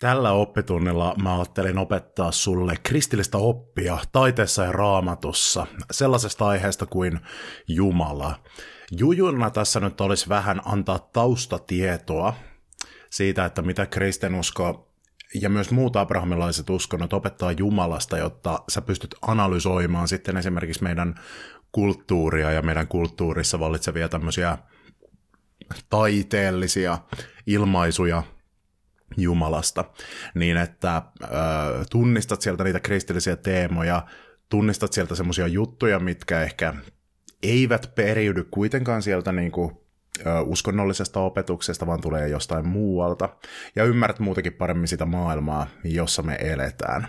Tällä oppitunnilla mä ajattelin opettaa sulle kristillistä oppia taiteessa ja raamatussa, sellaisesta aiheesta kuin Jumala. Jujuna tässä nyt olisi vähän antaa taustatietoa siitä, että mitä kristinusko ja myös muut abrahamilaiset uskonnot opettaa Jumalasta, jotta sä pystyt analysoimaan sitten esimerkiksi meidän kulttuuria ja meidän kulttuurissa vallitsevia tämmöisiä taiteellisia ilmaisuja Jumalasta, niin että äh, tunnistat sieltä niitä kristillisiä teemoja, tunnistat sieltä semmoisia juttuja, mitkä ehkä eivät periydy kuitenkaan sieltä niin kuin, äh, uskonnollisesta opetuksesta, vaan tulee jostain muualta, ja ymmärrät muutenkin paremmin sitä maailmaa, jossa me eletään.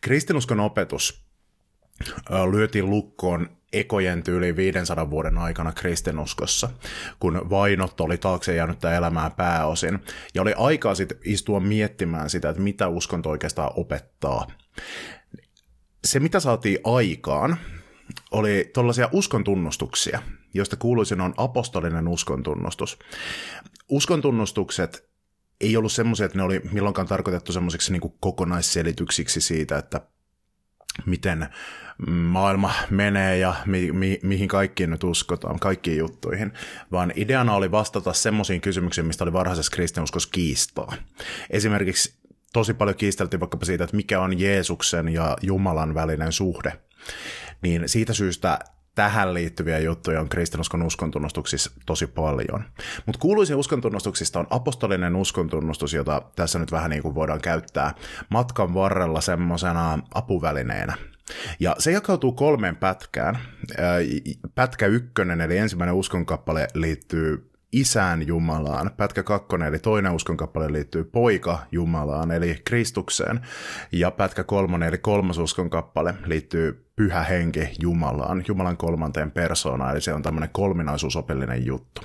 Kristinuskon opetus lyötiin lukkoon ekojen tyyli 500 vuoden aikana kristinuskossa, kun vainot oli taakse jäänyttä elämää pääosin, ja oli aikaa sitten istua miettimään sitä, että mitä uskonto oikeastaan opettaa. Se, mitä saatiin aikaan, oli tuollaisia uskontunnustuksia, joista kuuluisin on apostolinen uskontunnustus. Uskontunnustukset ei ollut semmoisia, että ne oli milloinkaan tarkoitettu semmoisiksi niin kokonaisselityksiksi siitä, että miten maailma menee ja mi- mi- mihin kaikkiin nyt uskotaan, kaikkiin juttuihin, vaan ideana oli vastata semmoisiin kysymyksiin, mistä oli varhaisessa kristinuskossa kiistaa. Esimerkiksi tosi paljon kiisteltiin vaikkapa siitä, että mikä on Jeesuksen ja Jumalan välinen suhde. Niin siitä syystä tähän liittyviä juttuja on kristinuskon uskontunnustuksissa tosi paljon. Mutta kuuluisia uskontunnustuksista on apostolinen uskontunnustus, jota tässä nyt vähän niin kuin voidaan käyttää matkan varrella semmoisena apuvälineenä. Ja se jakautuu kolmeen pätkään. Pätkä ykkönen, eli ensimmäinen uskonkappale, liittyy isään Jumalaan. Pätkä kakkonen, eli toinen uskonkappale liittyy poika Jumalaan, eli Kristukseen. Ja pätkä kolmonen, eli kolmas uskonkappale, liittyy pyhä henki Jumalaan, Jumalan kolmanteen persoonaan, eli se on tämmöinen kolminaisuusopillinen juttu.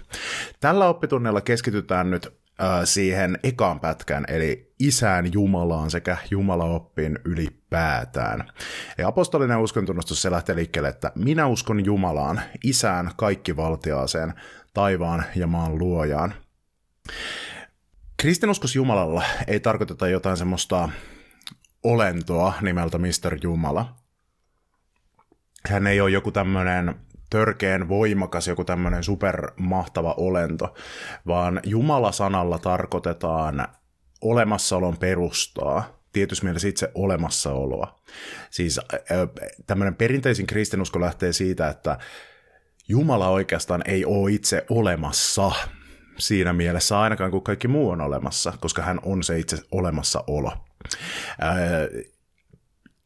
Tällä oppitunnella keskitytään nyt siihen ekaan pätkään, eli isään Jumalaan sekä Jumalaoppiin ylipäätään. Ja apostolinen uskontunnustus se lähtee liikkeelle, että minä uskon Jumalaan, isään kaikkivaltiaaseen, taivaan ja maan luojaan. Kristinuskos Jumalalla ei tarkoiteta jotain semmoista olentoa nimeltä Mr. Jumala. Hän ei ole joku tämmöinen törkeen voimakas, joku tämmöinen supermahtava olento, vaan Jumala-sanalla tarkoitetaan olemassaolon perustaa, tietysti mielessä itse olemassaoloa. Siis tämmöinen perinteisin kristinusko lähtee siitä, että Jumala oikeastaan ei ole itse olemassa siinä mielessä ainakaan kuin kaikki muu on olemassa, koska hän on se itse olemassaolo.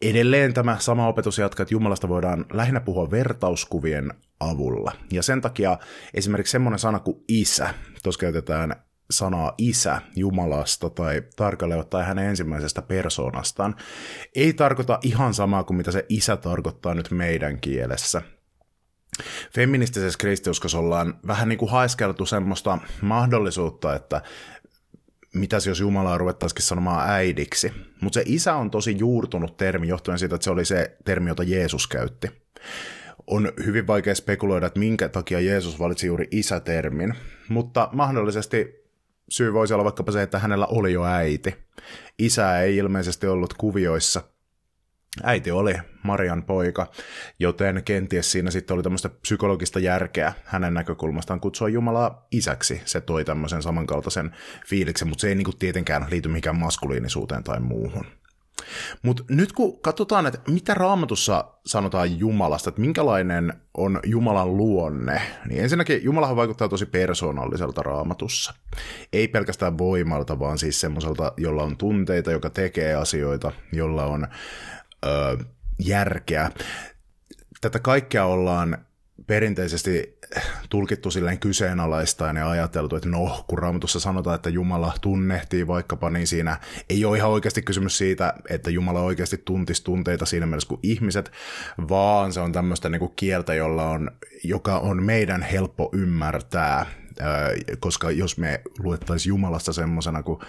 Edelleen tämä sama opetus jatkaa, että Jumalasta voidaan lähinnä puhua vertauskuvien avulla. Ja sen takia esimerkiksi semmoinen sana kuin isä, tuossa käytetään sanaa isä Jumalasta tai tarkalleen ottaen hänen ensimmäisestä persoonastaan, ei tarkoita ihan samaa kuin mitä se isä tarkoittaa nyt meidän kielessä. Feministisessä kristiuskossa ollaan vähän niin kuin haiskeltu semmoista mahdollisuutta, että mitäs jos Jumalaa ruvettaisikin sanomaan äidiksi. Mutta se isä on tosi juurtunut termi johtuen siitä, että se oli se termi, jota Jeesus käytti. On hyvin vaikea spekuloida, että minkä takia Jeesus valitsi juuri isätermin, mutta mahdollisesti syy voisi olla vaikkapa se, että hänellä oli jo äiti. Isä ei ilmeisesti ollut kuvioissa äiti oli Marian poika, joten kenties siinä sitten oli tämmöistä psykologista järkeä hänen näkökulmastaan kutsua Jumalaa isäksi. Se toi tämmöisen samankaltaisen fiiliksen, mutta se ei niinku tietenkään liity mikään maskuliinisuuteen tai muuhun. Mutta nyt kun katsotaan, että mitä raamatussa sanotaan Jumalasta, että minkälainen on Jumalan luonne, niin ensinnäkin Jumalahan vaikuttaa tosi persoonalliselta raamatussa. Ei pelkästään voimalta, vaan siis semmoiselta, jolla on tunteita, joka tekee asioita, jolla on ö, järkeä. Tätä kaikkea ollaan perinteisesti tulkittu silleen kyseenalaistaan ja ajateltu, että no, kun Raamatussa sanotaan, että Jumala tunnehtii vaikkapa, niin siinä ei ole ihan oikeasti kysymys siitä, että Jumala oikeasti tuntisi tunteita siinä mielessä kuin ihmiset, vaan se on tämmöistä niin kuin kieltä, jolla on, joka on meidän helppo ymmärtää, koska jos me luettaisiin Jumalasta semmoisena kuin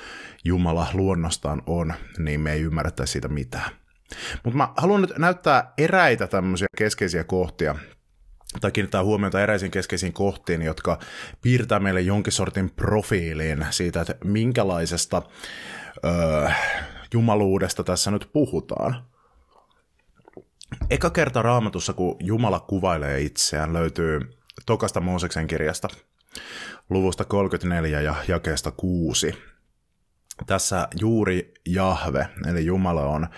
Jumala luonnostaan on, niin me ei ymmärrettäisi siitä mitään. Mutta mä haluan nyt näyttää eräitä tämmöisiä keskeisiä kohtia, tai kiinnittää huomiota eräisiin keskeisiin kohtiin, jotka piirtää meille jonkin sortin profiiliin siitä, että minkälaisesta öö, jumaluudesta tässä nyt puhutaan. Eka kerta raamatussa, kun Jumala kuvailee itseään, löytyy tokasta Mooseksen kirjasta, luvusta 34 ja jakeesta 6. Tässä juuri Jahve, eli Jumala on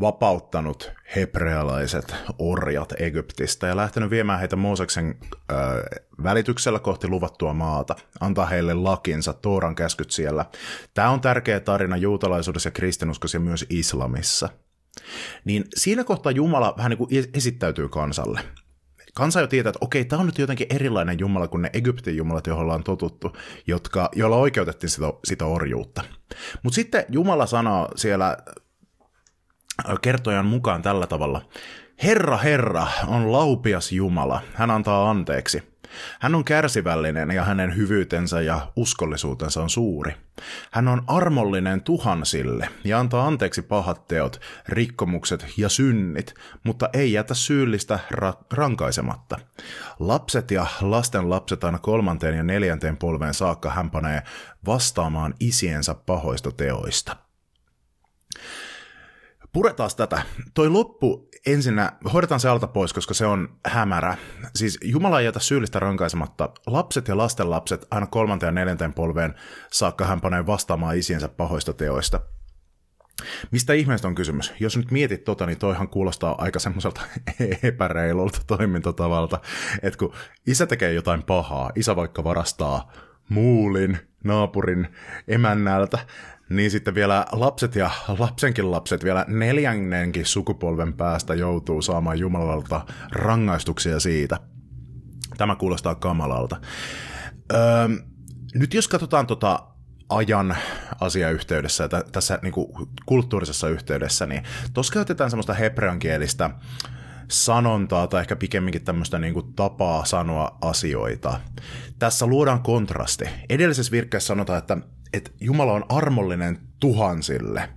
vapauttanut hebrealaiset orjat Egyptistä ja lähtenyt viemään heitä Mooseksen ö, välityksellä kohti luvattua maata, antaa heille lakinsa, Tooran käskyt siellä. Tämä on tärkeä tarina juutalaisuudessa ja kristinuskossa ja myös islamissa. Niin siinä kohtaa Jumala vähän niin kuin esittäytyy kansalle. Kansa jo tietää, että okei, tämä on nyt jotenkin erilainen Jumala kuin ne Egyptin jumalat, joihin ollaan totuttu, jotka, joilla oikeutettiin sitä, sitä orjuutta. Mutta sitten Jumala sanoo siellä kertojan mukaan tällä tavalla. Herra, Herra on laupias Jumala. Hän antaa anteeksi. Hän on kärsivällinen ja hänen hyvyytensä ja uskollisuutensa on suuri. Hän on armollinen tuhansille ja antaa anteeksi pahat teot, rikkomukset ja synnit, mutta ei jätä syyllistä ra- rankaisematta. Lapset ja lasten lapset aina kolmanteen ja neljänteen polveen saakka hän panee vastaamaan isiensä pahoista teoista puretaan tätä. Toi loppu ensinnä, hoidetaan se alta pois, koska se on hämärä. Siis Jumala ei jätä syyllistä rankaisematta. Lapset ja lasten lapset aina kolmanteen ja neljänteen polveen saakka hän panee vastaamaan isiensä pahoista teoista. Mistä ihmeestä on kysymys? Jos nyt mietit tota, niin toihan kuulostaa aika semmoiselta epäreilulta toimintatavalta, että kun isä tekee jotain pahaa, isä vaikka varastaa muulin naapurin emännältä, niin sitten vielä lapset ja lapsenkin lapset vielä neljännenkin sukupolven päästä joutuu saamaan Jumalalta rangaistuksia siitä. Tämä kuulostaa kamalalta. Öö, nyt jos katsotaan tota ajan asiayhteydessä, t- tässä niin kuin kulttuurisessa yhteydessä, niin tuossa käytetään semmoista hebreankielistä sanontaa tai ehkä pikemminkin tämmöistä niin kuin tapaa sanoa asioita. Tässä luodaan kontrasti. Edellisessä virkkeessä sanotaan, että että Jumala on armollinen tuhansille,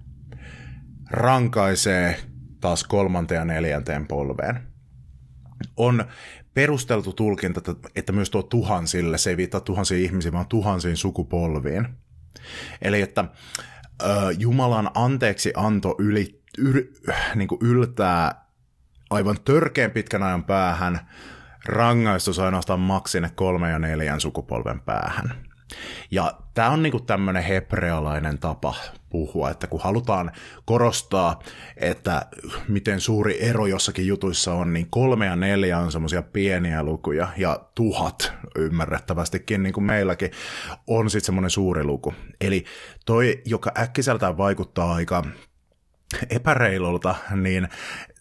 rankaisee taas kolmanteen ja neljänteen polveen. On perusteltu tulkinta, että myös tuo tuhansille, se ei viittaa tuhansiin ihmisiin, vaan tuhansiin sukupolviin. Eli että Jumalan anteeksi anto yli, yr, niin yltää aivan törkeän pitkän ajan päähän, rangaistus ainoastaan maksine kolme ja neljän sukupolven päähän. Ja tämä on niinku tämmöinen hebrealainen tapa puhua, että kun halutaan korostaa, että miten suuri ero jossakin jutuissa on, niin kolme ja neljä on semmoisia pieniä lukuja, ja tuhat ymmärrettävästikin, niin kuin meilläkin, on sitten semmoinen suuri luku. Eli toi, joka äkkiseltään vaikuttaa aika epäreilulta, niin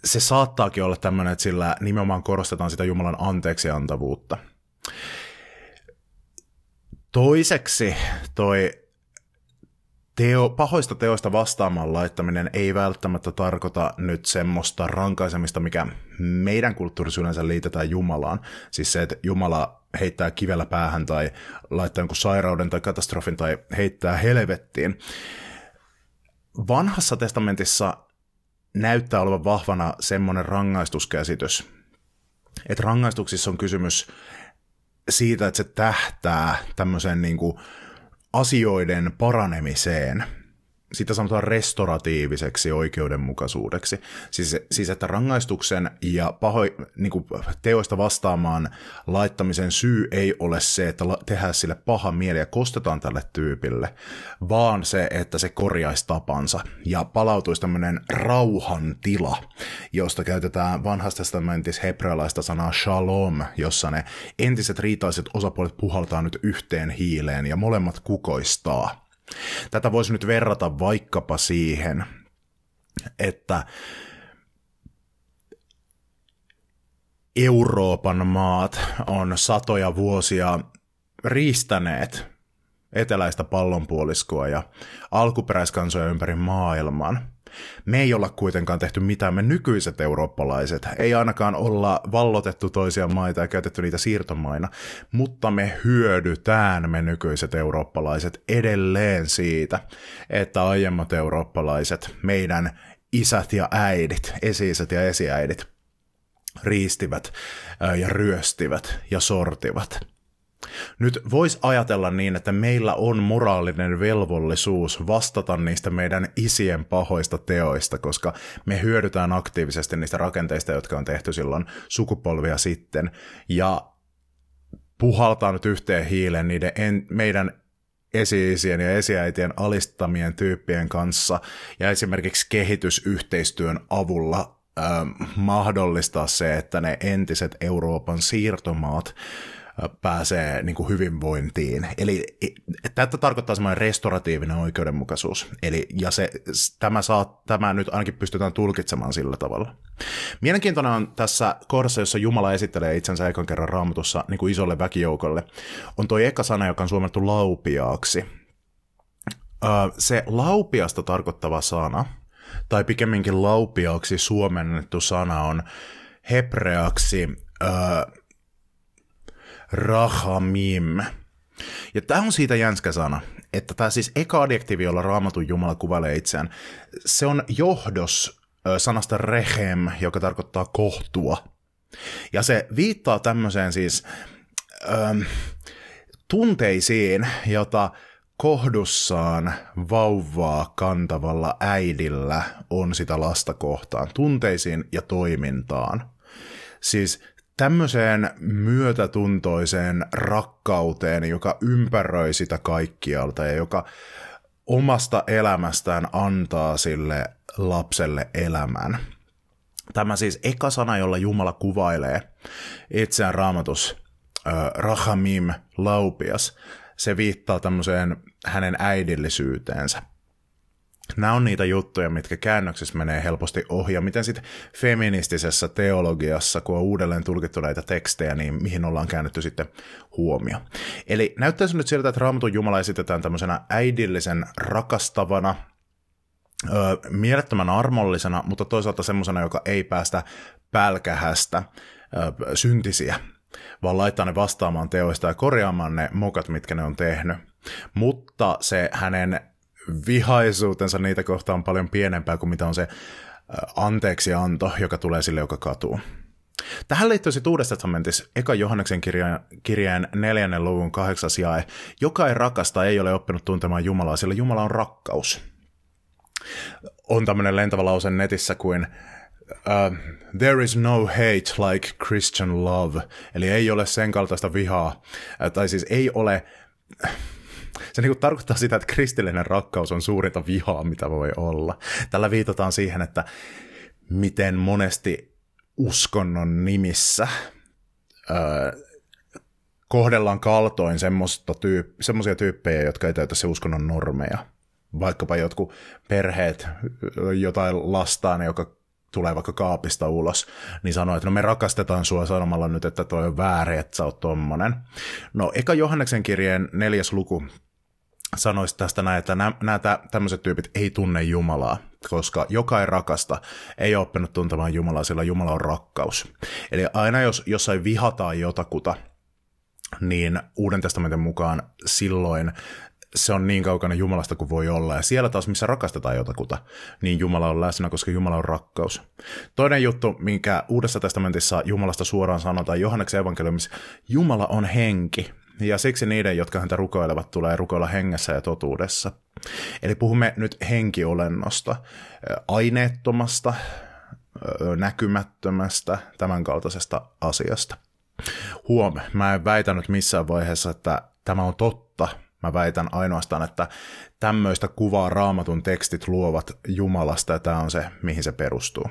se saattaakin olla tämmöinen, että sillä nimenomaan korostetaan sitä Jumalan anteeksiantavuutta. Toiseksi toi teo, pahoista teoista vastaamaan laittaminen ei välttämättä tarkoita nyt semmoista rankaisemista, mikä meidän kulttuurissa yleensä liitetään Jumalaan. Siis se, että Jumala heittää kivellä päähän tai laittaa jonkun sairauden tai katastrofin tai heittää helvettiin. Vanhassa testamentissa näyttää olevan vahvana semmoinen rangaistuskäsitys, että rangaistuksissa on kysymys siitä, että se tähtää tämmöiseen niin kuin asioiden paranemiseen. Sitä sanotaan restoratiiviseksi oikeudenmukaisuudeksi. Siis, siis että rangaistuksen ja paho, niin kuin teoista vastaamaan laittamisen syy ei ole se, että tehdään sille paha mieli ja kostetaan tälle tyypille, vaan se, että se korjaisi tapansa ja palautuisi tämmöinen rauhan tila, josta käytetään vanhasta testamentissa hebrealaista sanaa shalom, jossa ne entiset riitaiset osapuolet puhaltaa nyt yhteen hiileen ja molemmat kukoistaa. Tätä voisi nyt verrata vaikkapa siihen, että Euroopan maat on satoja vuosia riistäneet eteläistä pallonpuoliskoa ja alkuperäiskansoja ympäri maailman. Me ei olla kuitenkaan tehty mitään, me nykyiset eurooppalaiset. Ei ainakaan olla vallotettu toisia maita ja käytetty niitä siirtomaina, mutta me hyödytään me nykyiset eurooppalaiset edelleen siitä, että aiemmat eurooppalaiset, meidän isät ja äidit, esiisät ja esiäidit, riistivät ja ryöstivät ja sortivat – nyt voisi ajatella niin, että meillä on moraalinen velvollisuus vastata niistä meidän isien pahoista teoista, koska me hyödytään aktiivisesti niistä rakenteista, jotka on tehty silloin sukupolvia sitten, ja puhaltaa nyt yhteen hiileen niiden en, meidän esi-isien ja esiäitien alistamien tyyppien kanssa ja esimerkiksi kehitysyhteistyön avulla äh, mahdollistaa se, että ne entiset Euroopan siirtomaat pääsee niin kuin hyvinvointiin. Eli tätä tarkoittaa semmoinen restoratiivinen oikeudenmukaisuus. Eli, ja se, tämä, saa, tämä nyt ainakin pystytään tulkitsemaan sillä tavalla. Mielenkiintoinen on tässä kohdassa, jossa Jumala esittelee itsensä ekan kerran raamatussa niin kuin isolle väkijoukolle, on tuo eka sana, joka on suomettu laupiaaksi. Se laupiasta tarkoittava sana, tai pikemminkin laupiaaksi suomennettu sana on hebreaksi rahamim. Ja tämä on siitä jänskä sana, että tämä siis eka adjektiivi, jolla raamatun Jumala kuvailee itseään, se on johdos sanasta rehem, joka tarkoittaa kohtua. Ja se viittaa tämmöiseen siis ähm, tunteisiin, jota kohdussaan vauvaa kantavalla äidillä on sitä lasta kohtaan, tunteisiin ja toimintaan. Siis tämmöiseen myötätuntoiseen rakkauteen, joka ympäröi sitä kaikkialta ja joka omasta elämästään antaa sille lapselle elämän. Tämä siis eka sana, jolla Jumala kuvailee itseään raamatus, äh, rahamim, laupias, se viittaa tämmöiseen hänen äidillisyyteensä. Nämä on niitä juttuja, mitkä käännöksessä menee helposti ohi, ja miten sitten feministisessä teologiassa, kun on uudelleen tulkittu näitä tekstejä, niin mihin ollaan käännetty sitten huomio. Eli näyttäisi nyt siltä, että Raamatun Jumala esitetään tämmöisenä äidillisen rakastavana, ö, mielettömän armollisena, mutta toisaalta semmoisena, joka ei päästä pälkähästä ö, syntisiä, vaan laittaa ne vastaamaan teoista ja korjaamaan ne mokat, mitkä ne on tehnyt. Mutta se hänen vihaisuutensa niitä kohtaan on paljon pienempää kuin mitä on se anteeksianto, joka tulee sille, joka katuu. Tähän liittyy sitten Uudessa testamentissa eka Johanneksen kirjeen, kirjeen neljännen luvun kahdeksas jae. Joka ei rakasta, ei ole oppinut tuntemaan Jumalaa, sillä Jumala on rakkaus. On tämmöinen lentävä lause netissä kuin uh, There is no hate like Christian love. Eli ei ole sen kaltaista vihaa, uh, tai siis ei ole se niin kuin tarkoittaa sitä, että kristillinen rakkaus on suurinta vihaa, mitä voi olla. Tällä viitataan siihen, että miten monesti uskonnon nimissä öö, kohdellaan kaltoin tyyp- tyyppejä, jotka ei täytä se uskonnon normeja. Vaikkapa jotkut perheet, jotain lastaan, joka tulee vaikka kaapista ulos, niin sanoo, että no me rakastetaan sua sanomalla nyt, että toi on väärin, että sä oot tommonen. No, eka Johanneksen kirjeen neljäs luku sanoisi tästä näin, että nämä tämmöiset tyypit ei tunne Jumalaa, koska joka ei rakasta, ei ole oppinut tuntemaan Jumalaa, sillä Jumala on rakkaus. Eli aina jos jossain vihataan jotakuta, niin Uuden testamentin mukaan silloin se on niin kaukana Jumalasta kuin voi olla. Ja siellä taas, missä rakastetaan jotakuta, niin Jumala on läsnä, koska Jumala on rakkaus. Toinen juttu, minkä Uudessa testamentissa Jumalasta suoraan sanotaan Johanneksen evankeliumissa, Jumala on henki. Ja siksi niiden, jotka häntä rukoilevat, tulee rukoilla hengessä ja totuudessa. Eli puhumme nyt henkiolennosta, aineettomasta, näkymättömästä, tämänkaltaisesta asiasta. Huom, mä en väitänyt missään vaiheessa, että tämä on totta. Mä väitän ainoastaan, että tämmöistä kuvaa raamatun tekstit luovat Jumalasta ja tämä on se, mihin se perustuu.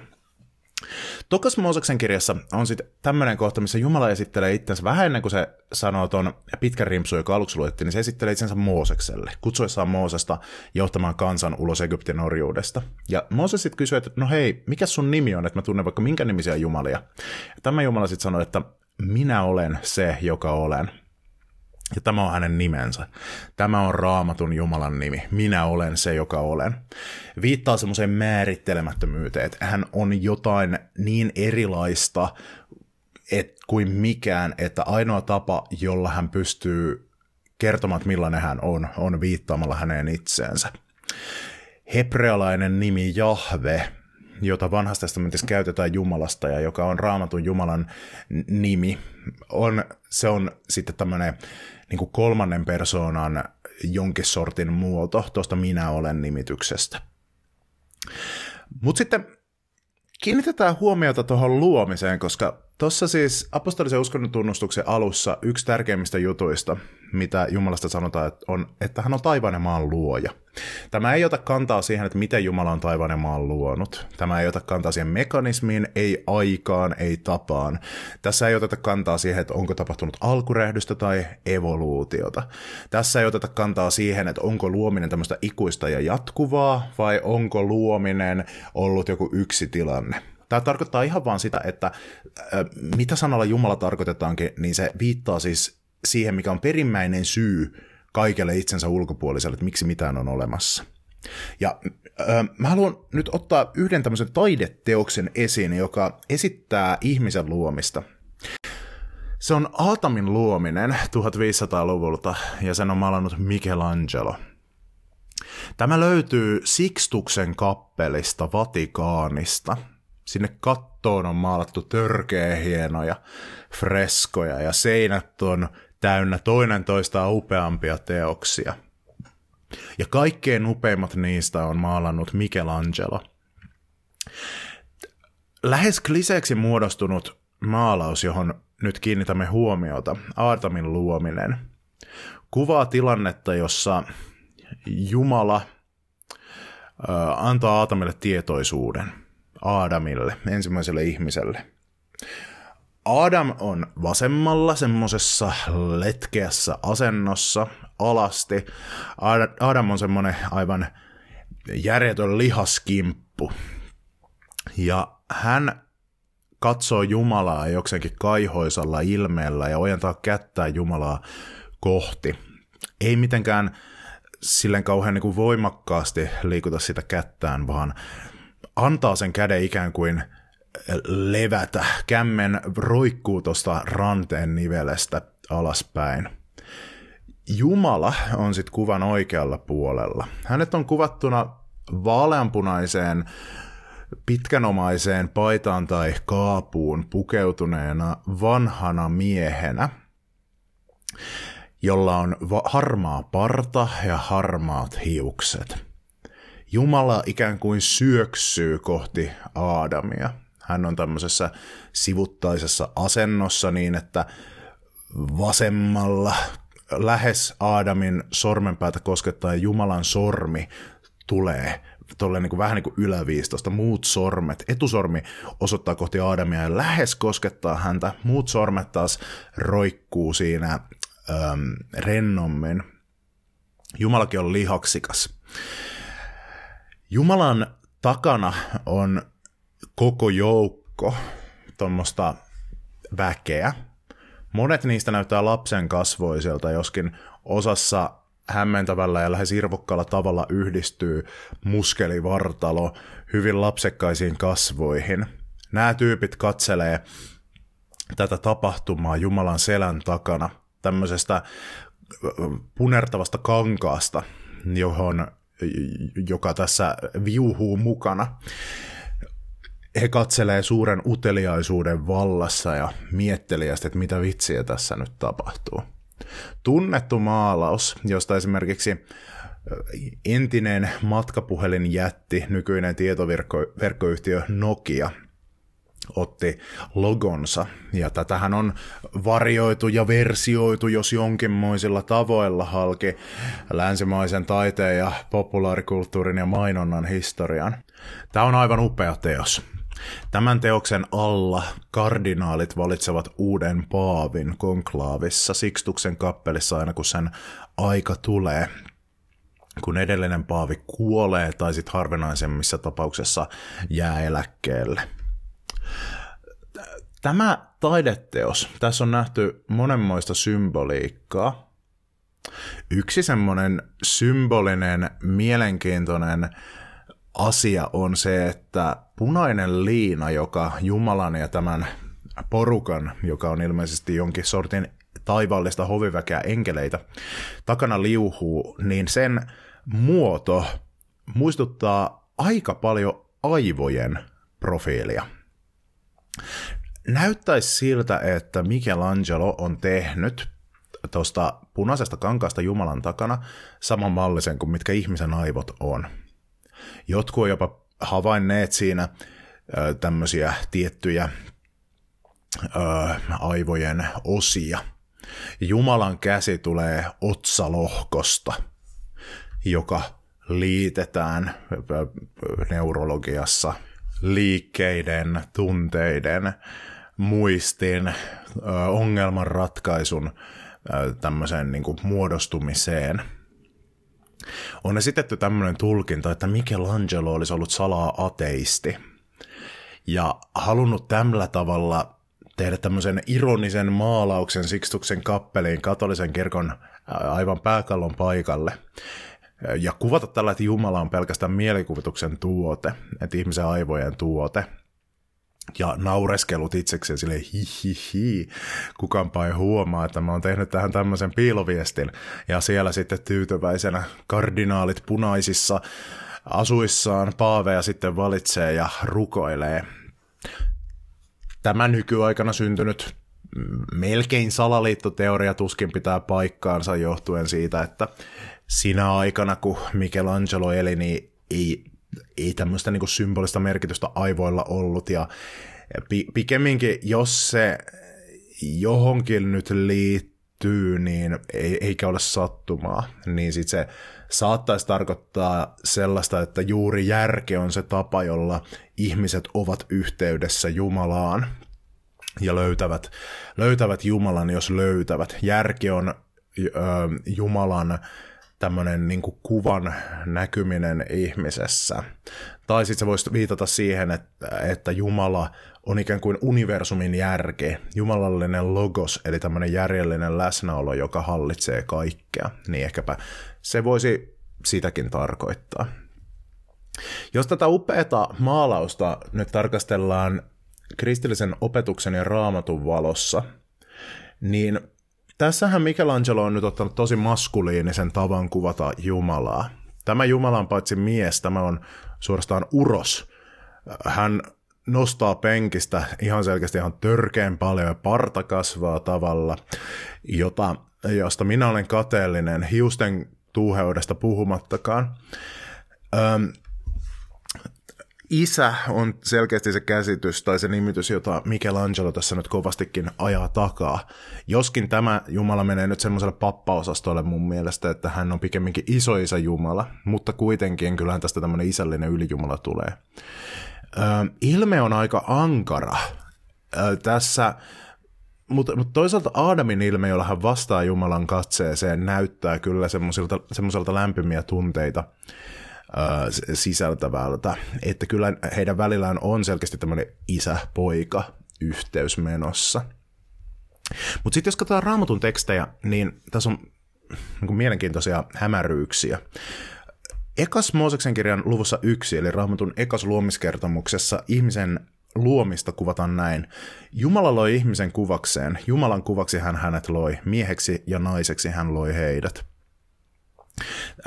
Tokas Mooseksen kirjassa on sitten tämmöinen kohta, missä Jumala esittelee itsensä vähän ennen kuin se sanoo ton pitkän rimpsun, joka aluksi luettiin, niin se esittelee itsensä Moosekselle, kutsuessaan Moosesta johtamaan kansan ulos Egyptin orjuudesta. Ja Mooses sitten kysyi, että no hei, mikä sun nimi on, että mä tunnen vaikka minkä nimisiä jumalia. Ja tämä Jumala sitten sanoi, että minä olen se, joka olen. Ja tämä on hänen nimensä. Tämä on raamatun Jumalan nimi. Minä olen se, joka olen. Viittaa semmoiseen määrittelemättömyyteen, että hän on jotain niin erilaista et, kuin mikään, että ainoa tapa, jolla hän pystyy kertomaan, että millainen hän on, on viittaamalla häneen itseensä. Hebrealainen nimi Jahve, jota vanhassa testamentissa käytetään Jumalasta ja joka on raamatun Jumalan nimi, on, se on sitten tämmöinen niin kolmannen persoonan jonkin sortin muoto tuosta minä olen nimityksestä. Mutta sitten kiinnitetään huomiota tuohon luomiseen, koska tuossa siis apostolisen uskonnon tunnustuksen alussa yksi tärkeimmistä jutuista, mitä Jumalasta sanotaan, on, että hän on taivaan ja maan luoja. Tämä ei ota kantaa siihen, että miten Jumala on taivaan ja maan luonut. Tämä ei ota kantaa siihen mekanismiin, ei aikaan, ei tapaan. Tässä ei oteta kantaa siihen, että onko tapahtunut alkurehdystä tai evoluutiota. Tässä ei oteta kantaa siihen, että onko luominen tämmöistä ikuista ja jatkuvaa, vai onko luominen ollut joku yksi tilanne. Tämä tarkoittaa ihan vaan sitä, että mitä sanalla Jumala tarkoitetaankin, niin se viittaa siis siihen, mikä on perimmäinen syy kaikelle itsensä ulkopuoliselle, että miksi mitään on olemassa. Ja mä haluan nyt ottaa yhden tämmöisen taideteoksen esiin, joka esittää ihmisen luomista. Se on Aatamin luominen 1500-luvulta ja sen on maalannut Michelangelo. Tämä löytyy Sixtuksen kappelista Vatikaanista – Sinne kattoon on maalattu törkeä hienoja freskoja ja seinät on täynnä toinen toistaan upeampia teoksia. Ja kaikkein upeimmat niistä on maalannut Michelangelo. Lähes kliseeksi muodostunut maalaus, johon nyt kiinnitämme huomiota, Aatamin luominen, kuvaa tilannetta, jossa Jumala antaa Aatamille tietoisuuden – Aadamille, ensimmäiselle ihmiselle. Adam on vasemmalla semmoisessa letkeässä asennossa alasti. Adam on semmoinen aivan järjetön lihaskimppu. Ja hän katsoo Jumalaa jokseenkin kaihoisalla ilmeellä ja ojentaa kättää Jumalaa kohti. Ei mitenkään silleen kauhean niin kuin voimakkaasti liikuta sitä kättään, vaan antaa sen käden ikään kuin levätä. Kämmen roikkuu tuosta ranteen nivelestä alaspäin. Jumala on sitten kuvan oikealla puolella. Hänet on kuvattuna vaaleanpunaiseen pitkänomaiseen paitaan tai kaapuun pukeutuneena vanhana miehenä, jolla on harmaa parta ja harmaat hiukset. Jumala ikään kuin syöksyy kohti Aadamia. Hän on tämmöisessä sivuttaisessa asennossa niin, että vasemmalla lähes Aadamin sormenpäätä koskettaa Jumalan sormi tulee tolle niin kuin vähän niin kuin yläviistosta. Muut sormet, etusormi osoittaa kohti Aadamia ja lähes koskettaa häntä. Muut sormet taas roikkuu siinä äm, rennommin. Jumalakin on lihaksikas. Jumalan takana on koko joukko tuommoista väkeä. Monet niistä näyttää lapsen kasvoiselta, joskin osassa hämmentävällä ja lähes irvokkaalla tavalla yhdistyy muskelivartalo hyvin lapsekkaisiin kasvoihin. Nämä tyypit katselee tätä tapahtumaa Jumalan selän takana, tämmöisestä punertavasta kankaasta, johon joka tässä viuhuu mukana. He katselee suuren uteliaisuuden vallassa ja miettelijästi, että mitä vitsiä tässä nyt tapahtuu. tunnettu maalaus, josta esimerkiksi entinen matkapuhelinjätti, nykyinen tietoverkkoyhtiö Nokia, otti logonsa. Ja tätähän on varjoitu ja versioitu jos jonkinmoisilla tavoilla halki länsimaisen taiteen ja populaarikulttuurin ja mainonnan historian. Tämä on aivan upea teos. Tämän teoksen alla kardinaalit valitsevat uuden paavin konklaavissa Sikstuksen kappelissa aina kun sen aika tulee kun edellinen paavi kuolee tai sitten harvinaisemmissa tapauksessa jää eläkkeelle. Tämä taideteos, tässä on nähty monenmoista symboliikkaa. Yksi semmoinen symbolinen, mielenkiintoinen asia on se, että punainen liina, joka Jumalan ja tämän porukan, joka on ilmeisesti jonkin sortin taivaallista hoviväkeä enkeleitä, takana liuhuu, niin sen muoto muistuttaa aika paljon aivojen profiilia. Näyttäisi siltä, että Michelangelo on tehnyt tuosta punaisesta kankaasta Jumalan takana saman mallisen kuin mitkä ihmisen aivot on. Jotkut on jopa havainneet siinä tämmöisiä tiettyjä ö, aivojen osia. Jumalan käsi tulee otsalohkosta, joka liitetään neurologiassa liikkeiden, tunteiden, muistin, ongelmanratkaisun tämmöiseen niin kuin muodostumiseen. On esitetty tämmöinen tulkinta, että Michelangelo olisi ollut salaa ateisti. Ja halunnut tällä tavalla tehdä tämmöisen ironisen maalauksen Sikstuksen kappeliin katolisen kirkon aivan pääkallon paikalle. Ja kuvata tällä, että Jumala on pelkästään mielikuvituksen tuote, että ihmisen aivojen tuote, ja naureskelut itsekseen sille hi hi hi, kukaanpa ei huomaa, että mä oon tehnyt tähän tämmöisen piiloviestin, ja siellä sitten tyytyväisenä kardinaalit punaisissa asuissaan paaveja sitten valitsee ja rukoilee. Tämä nykyaikana syntynyt melkein salaliittoteoria tuskin pitää paikkaansa johtuen siitä, että sinä aikana, kun Michelangelo eli, niin ei, ei tämmöistä niin symbolista merkitystä aivoilla ollut. Ja pikemminkin, jos se johonkin nyt liittyy, niin ei, eikä ole sattumaa, niin sitten se saattaisi tarkoittaa sellaista, että juuri järke on se tapa, jolla ihmiset ovat yhteydessä Jumalaan ja löytävät, löytävät Jumalan, jos löytävät. Järki on ö, Jumalan tämmöinen niin kuvan näkyminen ihmisessä. Tai sitten se voisi viitata siihen, että, että Jumala on ikään kuin universumin järki, jumalallinen logos, eli tämmöinen järjellinen läsnäolo, joka hallitsee kaikkea. Niin ehkäpä se voisi sitäkin tarkoittaa. Jos tätä upeata maalausta nyt tarkastellaan kristillisen opetuksen ja raamatun valossa, niin Tässähän Michelangelo on nyt ottanut tosi maskuliinisen tavan kuvata Jumalaa. Tämä Jumala on paitsi mies, tämä on suorastaan uros. Hän nostaa penkistä ihan selkeästi ihan törkeen paljon ja parta kasvaa tavalla, jota, josta minä olen kateellinen hiusten tuuheudesta puhumattakaan. Öm, isä on selkeästi se käsitys tai se nimitys, jota Michelangelo tässä nyt kovastikin ajaa takaa. Joskin tämä Jumala menee nyt semmoiselle pappaosastolle mun mielestä, että hän on pikemminkin isoisa Jumala, mutta kuitenkin kyllähän tästä tämmöinen isällinen ylijumala tulee. Ö, ilme on aika ankara. Ö, tässä mutta, mutta toisaalta Aadamin ilme, jolla hän vastaa Jumalan katseeseen, näyttää kyllä semmoiselta lämpimiä tunteita sisältävältä. Että kyllä heidän välillään on selkeästi tämmöinen isä-poika yhteys menossa. Mutta sitten jos katsotaan raamatun tekstejä, niin tässä on niin mielenkiintoisia hämäryyksiä. Ekas Mooseksen kirjan luvussa yksi, eli raamatun ekas luomiskertomuksessa, ihmisen luomista kuvataan näin. Jumala loi ihmisen kuvakseen, Jumalan kuvaksi hän hänet loi, mieheksi ja naiseksi hän loi heidät.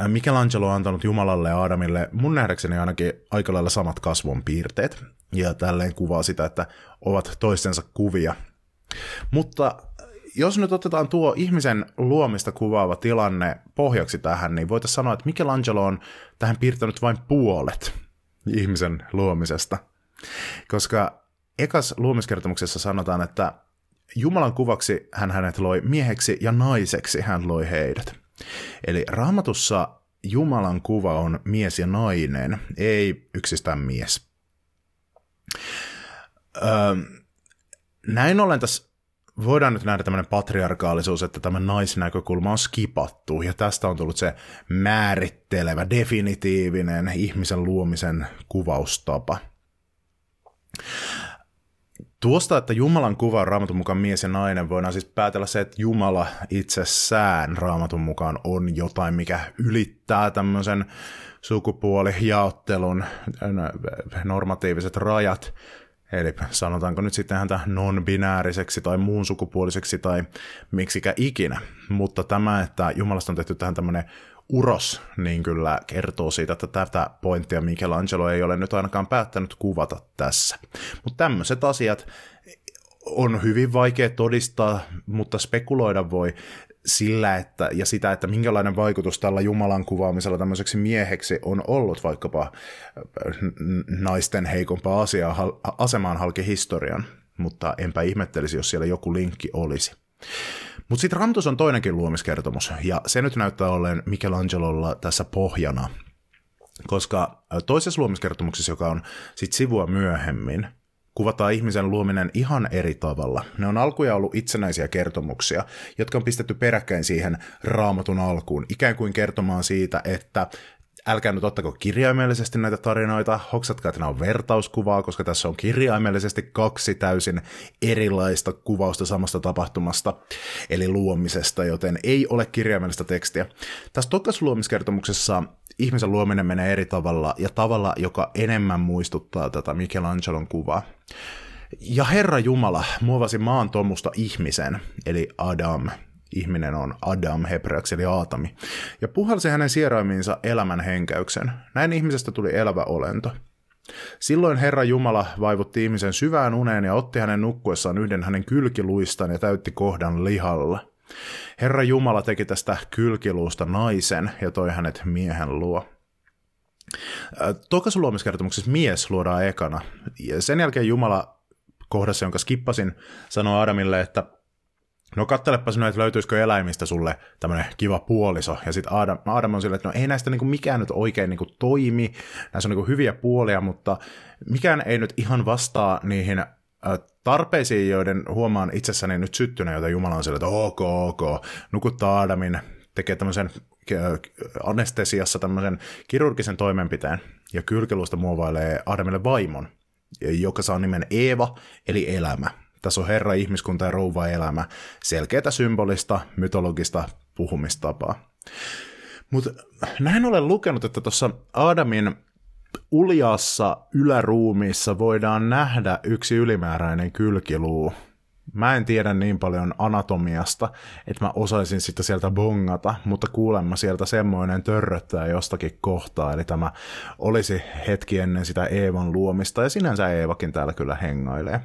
Michelangelo on antanut Jumalalle ja Adamille mun nähdäkseni ainakin aika lailla samat kasvon piirteet, ja tälleen kuvaa sitä, että ovat toistensa kuvia. Mutta jos nyt otetaan tuo ihmisen luomista kuvaava tilanne pohjaksi tähän, niin voitaisiin sanoa, että Michelangelo on tähän piirtänyt vain puolet ihmisen luomisesta. Koska ekas luomiskertomuksessa sanotaan, että Jumalan kuvaksi hän hänet loi mieheksi ja naiseksi hän loi heidät. Eli raamatussa Jumalan kuva on mies ja nainen, ei yksistään mies. Öö, näin ollen tässä voidaan nyt nähdä tämmöinen patriarkaalisuus, että tämä naisnäkökulma on skipattu, ja tästä on tullut se määrittelevä, definitiivinen ihmisen luomisen kuvaustapa. Tuosta, että Jumalan kuva on raamatun mukaan mies ja nainen, voidaan siis päätellä se, että Jumala itsessään raamatun mukaan on jotain, mikä ylittää tämmöisen sukupuolijaottelun normatiiviset rajat. Eli sanotaanko nyt sitten häntä non-binääriseksi tai muun sukupuoliseksi tai miksikä ikinä. Mutta tämä, että Jumalasta on tehty tähän tämmöinen uros, niin kyllä kertoo siitä, että tätä pointtia Michelangelo ei ole nyt ainakaan päättänyt kuvata tässä. Mutta tämmöiset asiat on hyvin vaikea todistaa, mutta spekuloida voi sillä, että, ja sitä, että minkälainen vaikutus tällä Jumalan kuvaamisella tämmöiseksi mieheksi on ollut vaikkapa naisten heikompaa asiaa, asemaan halki historian, mutta enpä ihmettelisi, jos siellä joku linkki olisi. Mutta sitten Ramtus on toinenkin luomiskertomus, ja se nyt näyttää olleen Michelangelolla tässä pohjana, koska toisessa luomiskertomuksessa, joka on sitten sivua myöhemmin, kuvataan ihmisen luominen ihan eri tavalla. Ne on alkuja ollut itsenäisiä kertomuksia, jotka on pistetty peräkkäin siihen raamatun alkuun, ikään kuin kertomaan siitä, että älkää nyt ottako kirjaimellisesti näitä tarinoita, hoksatkaa, että nämä on vertauskuvaa, koska tässä on kirjaimellisesti kaksi täysin erilaista kuvausta samasta tapahtumasta, eli luomisesta, joten ei ole kirjaimellista tekstiä. Tässä tokas luomiskertomuksessa ihmisen luominen menee eri tavalla, ja tavalla, joka enemmän muistuttaa tätä Michelangelon kuvaa. Ja Herra Jumala muovasi maan tomusta ihmisen, eli Adam, ihminen on Adam hebreaksi eli Aatami, ja puhalsi hänen sieraimiinsa elämän henkäyksen. Näin ihmisestä tuli elävä olento. Silloin Herra Jumala vaivutti ihmisen syvään uneen ja otti hänen nukkuessaan yhden hänen kylkiluistaan ja täytti kohdan lihalla. Herra Jumala teki tästä kylkiluusta naisen ja toi hänet miehen luo. Tokas luomiskertomuksessa mies luodaan ekana. Ja sen jälkeen Jumala kohdassa, jonka skippasin, sanoo Adamille, että no kattelepas nyt, että löytyisikö eläimistä sulle tämmöinen kiva puoliso. Ja sitten Adam, Adam on silleen, että no ei näistä niinku mikään nyt oikein niinku toimi, näissä on niinku hyviä puolia, mutta mikään ei nyt ihan vastaa niihin tarpeisiin, joiden huomaan itsessäni nyt syttynä, joita Jumala on sille, että ok, ok, nukuttaa Adamin, tekee tämmöisen anestesiassa tämmöisen kirurgisen toimenpiteen, ja kylkilusta muovailee Adamille vaimon, joka saa nimen Eeva, eli elämä. Tässä on Herra, ihmiskunta ja rouva elämä. Selkeätä symbolista, mytologista puhumistapaa. Mutta näin olen lukenut, että tuossa Adamin uljaassa yläruumiissa voidaan nähdä yksi ylimääräinen kylkiluu. Mä en tiedä niin paljon anatomiasta, että mä osaisin sitä sieltä bongata, mutta kuulemma sieltä semmoinen törröttää jostakin kohtaa, eli tämä olisi hetki ennen sitä Eevan luomista, ja sinänsä Eevakin täällä kyllä hengailee.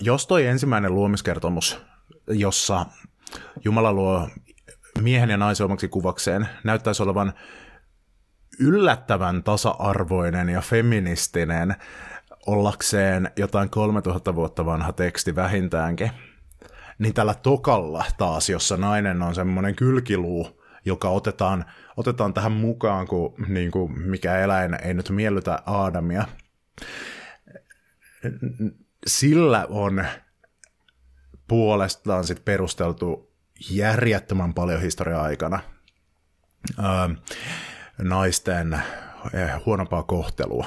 Jos toi ensimmäinen luomiskertomus, jossa Jumala luo miehen ja naisen omaksi kuvakseen, näyttäisi olevan yllättävän tasa-arvoinen ja feministinen ollakseen jotain 3000 vuotta vanha teksti vähintäänkin. Niin tällä tokalla taas, jossa nainen on semmoinen kylkiluu, joka otetaan, otetaan tähän mukaan, kun niin kuin mikä eläin ei nyt miellytä Aadamia. Sillä on puolestaan sit perusteltu järjettömän paljon historia aikana. Öö, naisten eh, huonompaa kohtelua.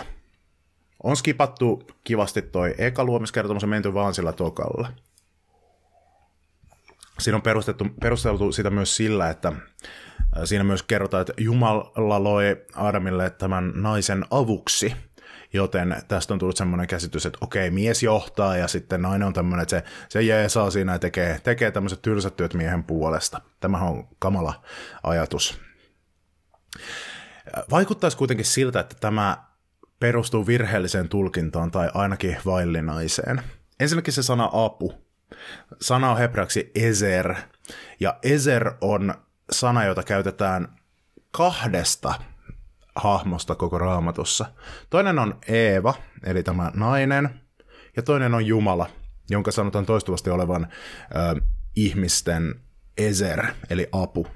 On skipattu kivasti toi eka luomiskertomus ja menty vaan sillä tokalla. Siinä on perustettu, perusteltu sitä myös sillä, että eh, siinä myös kerrotaan, että Jumala loi Adamille tämän naisen avuksi, joten tästä on tullut semmoinen käsitys, että okei, mies johtaa ja sitten nainen on tämmöinen, että se, se jeesaa siinä ja tekee, tekee tämmöiset tylsät työt miehen puolesta. Tämähän on kamala ajatus. Vaikuttaisi kuitenkin siltä, että tämä perustuu virheelliseen tulkintaan tai ainakin vaillinaiseen. Ensinnäkin se sana apu Sana on hebraksi ezer, ja ezer on sana, jota käytetään kahdesta hahmosta koko raamatussa. Toinen on Eeva, eli tämä nainen, ja toinen on Jumala, jonka sanotaan toistuvasti olevan ö, ihmisten ezer, eli apu.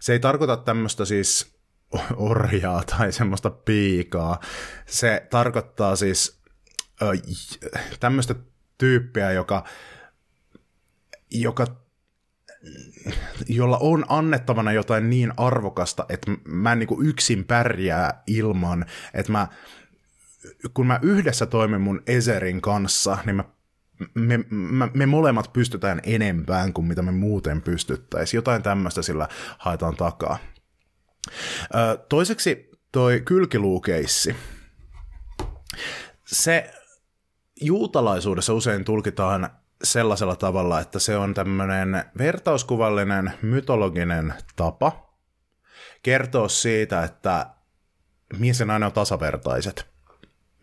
Se ei tarkoita tämmöistä siis orjaa tai semmoista piikaa. Se tarkoittaa siis ö, tämmöistä tyyppiä, joka, joka jolla on annettavana jotain niin arvokasta, että mä en niin yksin pärjää ilman, että mä, kun mä yhdessä toimin mun Ezerin kanssa, niin mä me, me, me molemmat pystytään enempään kuin mitä me muuten pystyttäisiin. Jotain tämmöistä sillä haetaan takaa. Ö, toiseksi toi kylkiluukeissi. Se juutalaisuudessa usein tulkitaan sellaisella tavalla, että se on tämmöinen vertauskuvallinen mytologinen tapa kertoa siitä, että mies ja on tasavertaiset.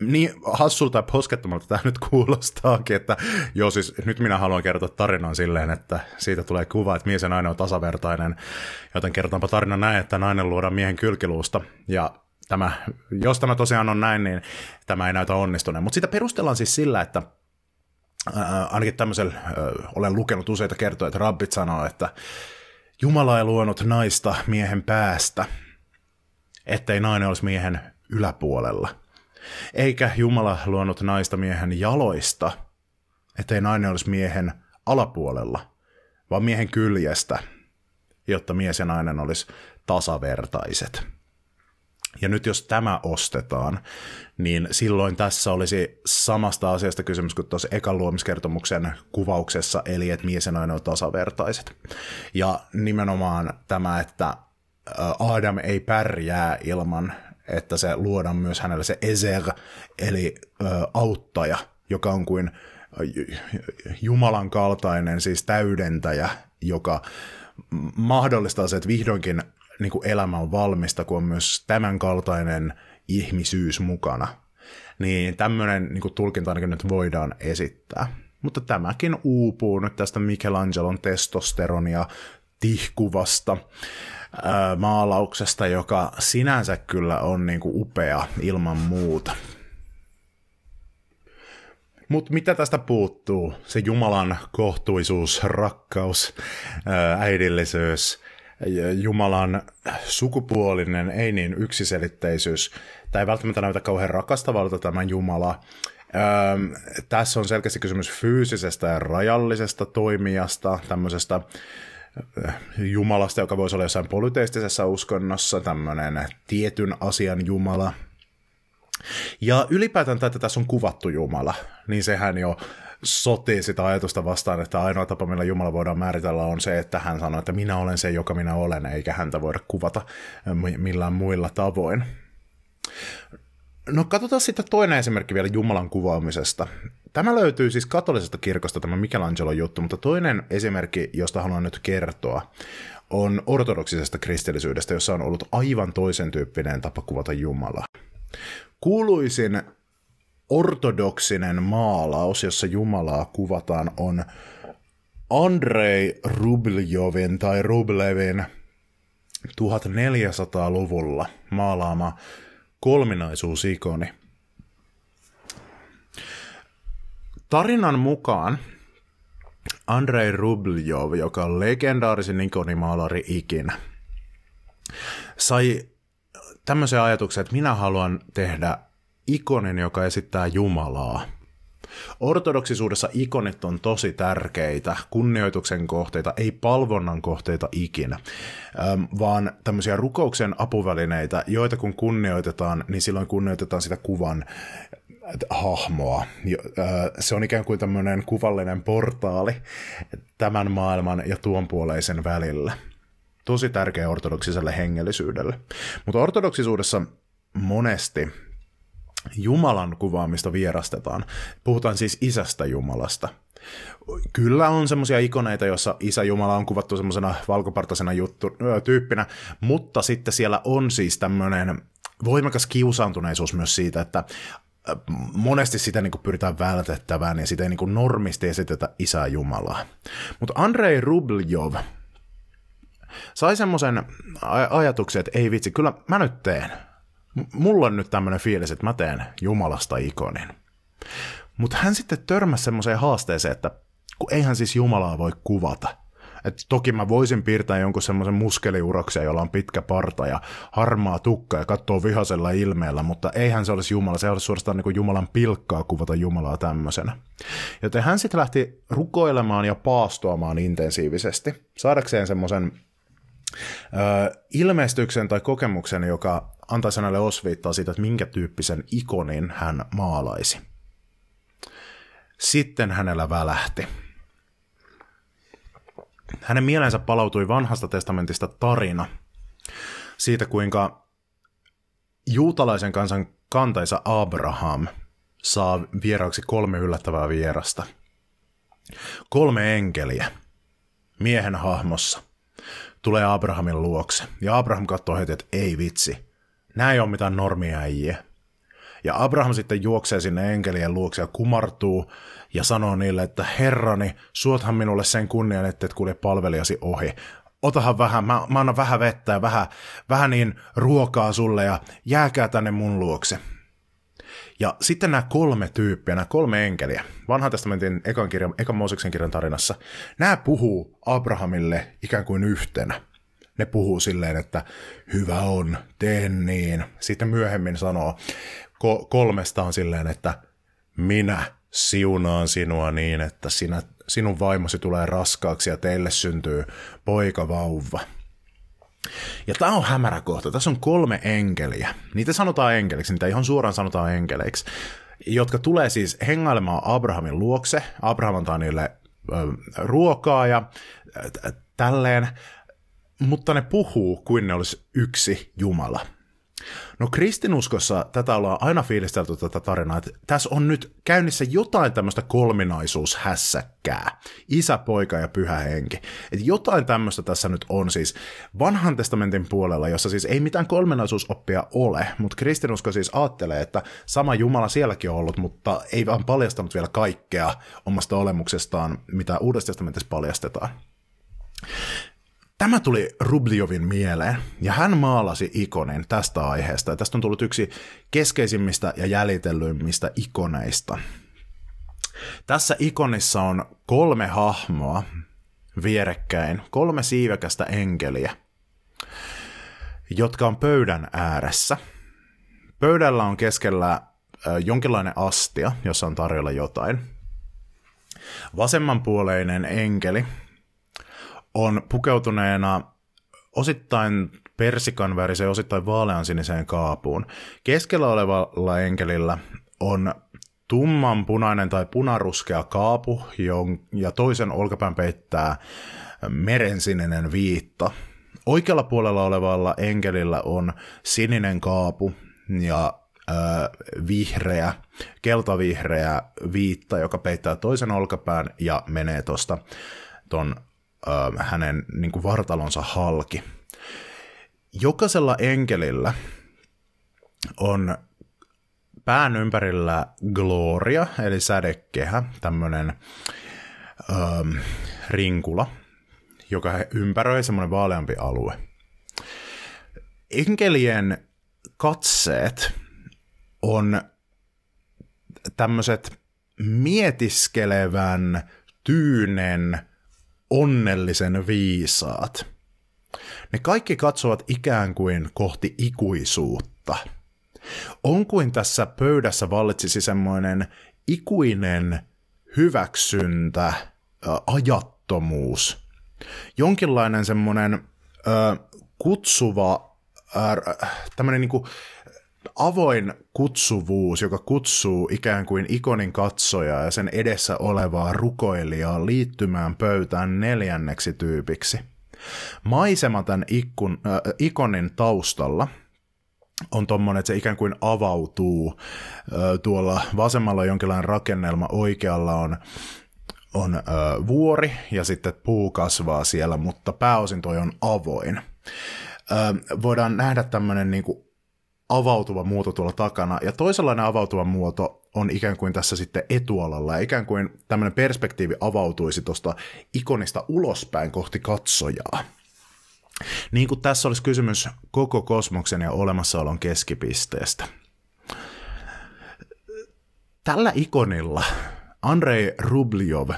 Niin hassulta ja poskettomalta tämä nyt kuulostaakin, että joo siis nyt minä haluan kertoa tarinan silleen, että siitä tulee kuva, että mies ja nainen on tasavertainen, joten kertotaanpa tarina näin, että nainen luodaan miehen kylkiluusta ja tämä, jos tämä tosiaan on näin, niin tämä ei näytä onnistuneen. Mutta sitä perustellaan siis sillä, että äh, ainakin tämmöisellä, äh, olen lukenut useita kertoja, että rabbit sanoo, että Jumala ei luonut naista miehen päästä, ettei nainen olisi miehen yläpuolella. Eikä Jumala luonut naista miehen jaloista, ettei nainen olisi miehen alapuolella, vaan miehen kyljestä, jotta mies ja nainen olisi tasavertaiset. Ja nyt jos tämä ostetaan, niin silloin tässä olisi samasta asiasta kysymys kuin tuossa ekan luomiskertomuksen kuvauksessa, eli että mies ja nainen on tasavertaiset. Ja nimenomaan tämä, että Adam ei pärjää ilman, että se luodaan myös hänelle se ezer, eli auttaja, joka on kuin Jumalan kaltainen, siis täydentäjä, joka mahdollistaa se, että vihdoinkin niin kuin elämä on valmista, kun on myös tämän kaltainen ihmisyys mukana. Niin tämmöinen niin kuin tulkinta ainakin nyt voidaan esittää. Mutta tämäkin uupuu nyt tästä Michelangelon testosteronia tihkuvasta maalauksesta, joka sinänsä kyllä on niin kuin upea ilman muuta. Mutta mitä tästä puuttuu? Se Jumalan kohtuisuus, rakkaus, äidillisyys, Jumalan sukupuolinen, ei niin yksiselitteisyys. Tämä ei välttämättä näytä kauhean rakastavalta tämä Jumala. Öö, tässä on selkeästi kysymys fyysisestä ja rajallisesta toimijasta, tämmöisestä Jumalasta, joka voisi olla jossain polyteistisessa uskonnossa, tämmöinen tietyn asian Jumala. Ja ylipäätään, että tässä on kuvattu Jumala, niin sehän jo sotii sitä ajatusta vastaan, että ainoa tapa, millä Jumala voidaan määritellä, on se, että hän sanoo, että minä olen se, joka minä olen, eikä häntä voida kuvata millään muilla tavoin. No katsotaan sitten toinen esimerkki vielä Jumalan kuvaamisesta. Tämä löytyy siis katolisesta kirkosta, tämä Michelangelo juttu, mutta toinen esimerkki, josta haluan nyt kertoa, on ortodoksisesta kristillisyydestä, jossa on ollut aivan toisen tyyppinen tapa kuvata Jumalaa. Kuuluisin ortodoksinen maalaus, jossa Jumalaa kuvataan, on Andrei Rubljovin tai Rublevin 1400-luvulla maalaama kolminaisuusikoni. Tarinan mukaan Andrei Rubljov, joka on legendaarisin ikonimaalari ikinä, sai tämmöisen ajatuksen, että minä haluan tehdä ikonin, joka esittää Jumalaa. Ortodoksisuudessa ikonit on tosi tärkeitä, kunnioituksen kohteita, ei palvonnan kohteita ikinä, vaan tämmöisiä rukouksen apuvälineitä, joita kun kunnioitetaan, niin silloin kunnioitetaan sitä kuvan hahmoa. Se on ikään kuin tämmöinen kuvallinen portaali tämän maailman ja tuon puoleisen välillä. Tosi tärkeä ortodoksiselle hengellisyydelle. Mutta ortodoksisuudessa monesti Jumalan kuvaamista vierastetaan. Puhutaan siis isästä Jumalasta. Kyllä on semmoisia ikoneita, joissa isä Jumala on kuvattu semmoisena valkopartaisena juttu, tyyppinä, mutta sitten siellä on siis tämmöinen voimakas kiusaantuneisuus myös siitä, että monesti sitä niin kuin pyritään vältettävään ja sitä ei niin kuin normisti esitetä isää Jumalaa. Mutta Andrei Rubljov sai semmoisen aj- ajatuksen, että ei vitsi, kyllä mä nyt teen. Mulla on nyt tämmöinen fiilis, että mä teen Jumalasta ikonin. Mutta hän sitten törmäsi semmoiseen haasteeseen, että kun eihän siis Jumalaa voi kuvata – et toki mä voisin piirtää jonkun semmoisen muskeliuroksen, jolla on pitkä parta ja harmaa tukka ja katsoo vihaisella ilmeellä, mutta eihän se olisi Jumala, se olisi suorastaan niin kuin Jumalan pilkkaa kuvata Jumalaa tämmöisenä. Joten hän sitten lähti rukoilemaan ja paastoamaan intensiivisesti, saadakseen semmoisen ilmestyksen tai kokemuksen, joka antaisi hänelle osviittaa siitä, että minkä tyyppisen ikonin hän maalaisi. Sitten hänellä välähti hänen mielensä palautui vanhasta testamentista tarina siitä, kuinka juutalaisen kansan kantaisa Abraham saa vieraaksi kolme yllättävää vierasta. Kolme enkeliä miehen hahmossa tulee Abrahamin luokse. Ja Abraham katsoo heti, että ei vitsi, nämä ei ole mitään normiäjiä. Ja Abraham sitten juoksee sinne enkelien luokse ja kumartuu ja sanoo niille, että herrani, suothan minulle sen kunnian, että et kulje palvelijasi ohi. Otahan vähän, mä, mä annan vähän vettä ja vähän, vähän niin ruokaa sulle ja jääkää tänne mun luokse. Ja sitten nämä kolme tyyppiä, nämä kolme enkeliä, vanhan testamentin ekan, kirjan, ekan Mooseksen kirjan tarinassa, nämä puhuu Abrahamille ikään kuin yhtenä. Ne puhuu silleen, että hyvä on, tee niin. Sitten myöhemmin sanoo, ko- kolmesta on silleen, että minä siunaan sinua niin, että sinä, sinun vaimosi tulee raskaaksi ja teille syntyy poika vauva. Ja tämä on hämärä kohta. Tässä on kolme enkeliä. Niitä sanotaan enkeliksi, niitä ihan suoraan sanotaan enkeleiksi, jotka tulee siis hengailemaan Abrahamin luokse. Abraham antaa niille ö, ruokaa ja tälleen, mutta ne puhuu kuin ne olisi yksi Jumala. No kristinuskossa tätä ollaan aina fiilistelty tätä tarinaa, että tässä on nyt käynnissä jotain tämmöistä kolminaisuushässäkkää. Isä, poika ja pyhä henki. Että jotain tämmöistä tässä nyt on siis vanhan testamentin puolella, jossa siis ei mitään kolminaisuusoppia ole, mutta kristinusko siis ajattelee, että sama Jumala sielläkin on ollut, mutta ei vaan paljastanut vielä kaikkea omasta olemuksestaan, mitä Uudessa testamentissa paljastetaan. Tämä tuli Rubljovin mieleen, ja hän maalasi ikonin tästä aiheesta. Ja tästä on tullut yksi keskeisimmistä ja jäljitellyimmistä ikoneista. Tässä ikonissa on kolme hahmoa vierekkäin, kolme siivekästä enkeliä, jotka on pöydän ääressä. Pöydällä on keskellä jonkinlainen astia, jossa on tarjolla jotain. Vasemmanpuoleinen enkeli on pukeutuneena osittain persikan väriseen, osittain vaaleansiniseen kaapuun. Keskellä olevalla enkelillä on tumman punainen tai punaruskea kaapu, ja toisen olkapään peittää merensininen viitta. Oikealla puolella olevalla enkelillä on sininen kaapu ja ö, vihreä, keltavihreä viitta, joka peittää toisen olkapään ja menee tuosta ton ö, hänen niin kuin vartalonsa halki. Jokaisella enkelillä on pään ympärillä gloria, eli sädekehä, tämmöinen rinkula, joka ympäröi semmoinen vaaleampi alue. Enkelien katseet on tämmöiset mietiskelevän, tyynen, onnellisen viisaat. Ne kaikki katsovat ikään kuin kohti ikuisuutta. On kuin tässä pöydässä vallitsisi semmoinen ikuinen hyväksyntä, ajattomuus. Jonkinlainen semmoinen kutsuva, tämmöinen niin avoin kutsuvuus, joka kutsuu ikään kuin ikonin katsojaa ja sen edessä olevaa rukoilijaa liittymään pöytään neljänneksi tyypiksi. Maisema tämän ikkun, äh, ikonin taustalla on tommonen, että se ikään kuin avautuu. Äh, tuolla vasemmalla on jonkinlainen rakennelma, oikealla on on äh, vuori ja sitten puu kasvaa siellä, mutta pääosin toi on avoin. Äh, voidaan nähdä tämmöinen niin avautuva muoto tuolla takana, ja toisenlainen avautuva muoto on ikään kuin tässä sitten etualalla, ja ikään kuin tämmöinen perspektiivi avautuisi tuosta ikonista ulospäin kohti katsojaa. Niin kuin tässä olisi kysymys koko kosmoksen ja olemassaolon keskipisteestä. Tällä ikonilla Andrei Rubljov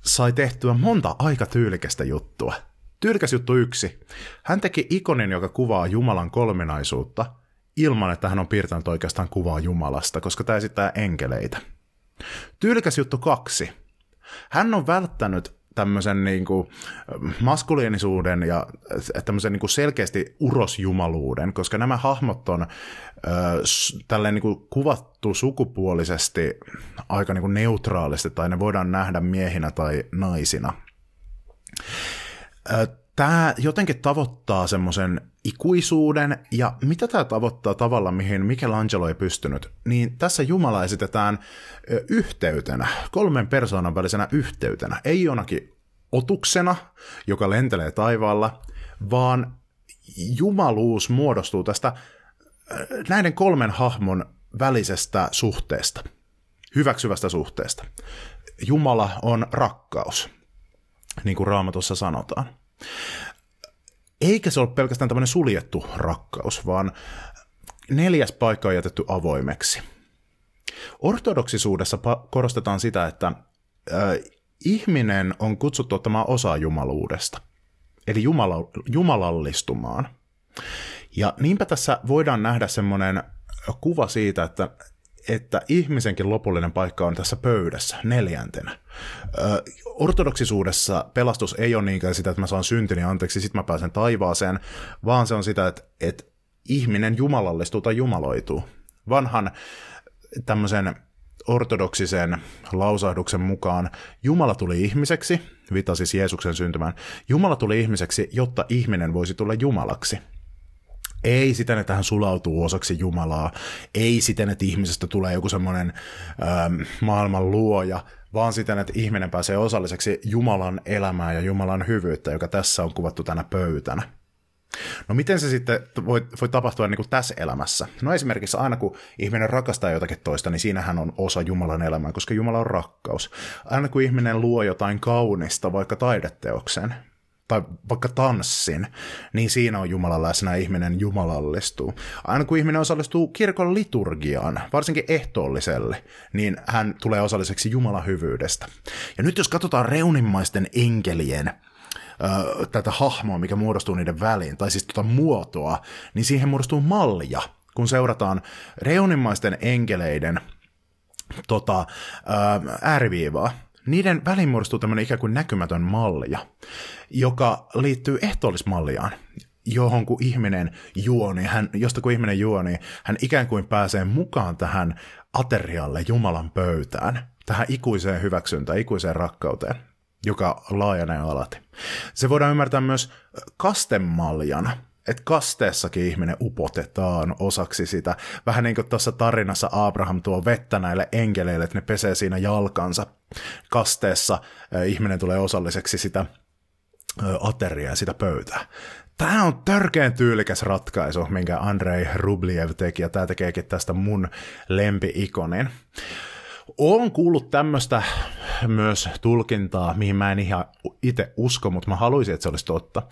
sai tehtyä monta aika tyylikästä juttua. Tyylikäs juttu yksi. Hän teki ikonin, joka kuvaa Jumalan kolminaisuutta, ilman että hän on piirtänyt oikeastaan kuvaa Jumalasta, koska tämä esittää enkeleitä. Tyylikäs juttu kaksi. Hän on välttänyt tämmöisen niin kuin maskuliinisuuden ja tämmöisen niin kuin selkeästi urosjumaluuden, koska nämä hahmot on äh, niin kuin kuvattu sukupuolisesti aika niin kuin neutraalisti, tai ne voidaan nähdä miehinä tai naisina. Äh, tämä jotenkin tavoittaa semmoisen ikuisuuden, ja mitä tämä tavoittaa tavalla, mihin Michelangelo ei pystynyt, niin tässä Jumala esitetään yhteytenä, kolmen persoonan välisenä yhteytenä, ei jonakin otuksena, joka lentelee taivaalla, vaan jumaluus muodostuu tästä näiden kolmen hahmon välisestä suhteesta, hyväksyvästä suhteesta. Jumala on rakkaus, niin kuin Raamatussa sanotaan eikä se ole pelkästään tämmöinen suljettu rakkaus, vaan neljäs paikka on jätetty avoimeksi. Ortodoksisuudessa korostetaan sitä, että äh, ihminen on kutsuttu ottamaan osaa jumaluudesta, eli jumala, jumalallistumaan. Ja niinpä tässä voidaan nähdä semmoinen kuva siitä, että että ihmisenkin lopullinen paikka on tässä pöydässä neljäntenä. Ö, ortodoksisuudessa pelastus ei ole niinkään sitä, että mä saan syntini anteeksi, sitten mä pääsen taivaaseen, vaan se on sitä, että, että ihminen jumalallistuu tai jumaloituu. Vanhan tämmöisen ortodoksisen lausahduksen mukaan Jumala tuli ihmiseksi, viittasi siis Jeesuksen syntymään, Jumala tuli ihmiseksi, jotta ihminen voisi tulla Jumalaksi. Ei siten, että hän sulautuu osaksi Jumalaa. Ei siten, että ihmisestä tulee joku semmoinen ähm, maailman luoja, vaan siten, että ihminen pääsee osalliseksi Jumalan elämää ja Jumalan hyvyyttä, joka tässä on kuvattu tänä pöytänä. No miten se sitten voi, voi tapahtua niin kuin tässä elämässä? No esimerkiksi aina kun ihminen rakastaa jotakin toista, niin siinähän on osa Jumalan elämää, koska Jumala on rakkaus. Aina kun ihminen luo jotain kaunista, vaikka taideteoksen, tai vaikka tanssin, niin siinä on Jumala läsnä ihminen jumalallistuu. Aina kun ihminen osallistuu kirkon liturgiaan, varsinkin ehtoolliselle, niin hän tulee osalliseksi Jumalan hyvyydestä. Ja nyt jos katsotaan reunimmaisten enkelien ö, tätä hahmoa, mikä muodostuu niiden väliin, tai siis tuota muotoa, niin siihen muodostuu malja, kun seurataan reunimmaisten enkeleiden tota, ääriviivaa, niiden väliin muodostuu tämmöinen ikään kuin näkymätön malja, joka liittyy ehtoollismalliaan, johon kun ihminen juo, niin hän, josta kun ihminen juo, niin hän ikään kuin pääsee mukaan tähän aterialle, Jumalan pöytään, tähän ikuiseen hyväksyntään, ikuiseen rakkauteen, joka laajenee alati. Se voidaan ymmärtää myös kastemaljana, että kasteessakin ihminen upotetaan osaksi sitä. Vähän niin kuin tuossa tarinassa Abraham tuo vettä näille enkeleille, että ne pesee siinä jalkansa. Kasteessa ihminen tulee osalliseksi sitä ateriaa, sitä pöytää. Tämä on törkeän tyylikäs ratkaisu, minkä Andrei Rubliev teki, ja tämä tekeekin tästä mun lempi-ikonin. Olen kuullut tämmöistä myös tulkintaa, mihin mä en ihan itse usko, mutta mä haluaisin, että se olisi totta.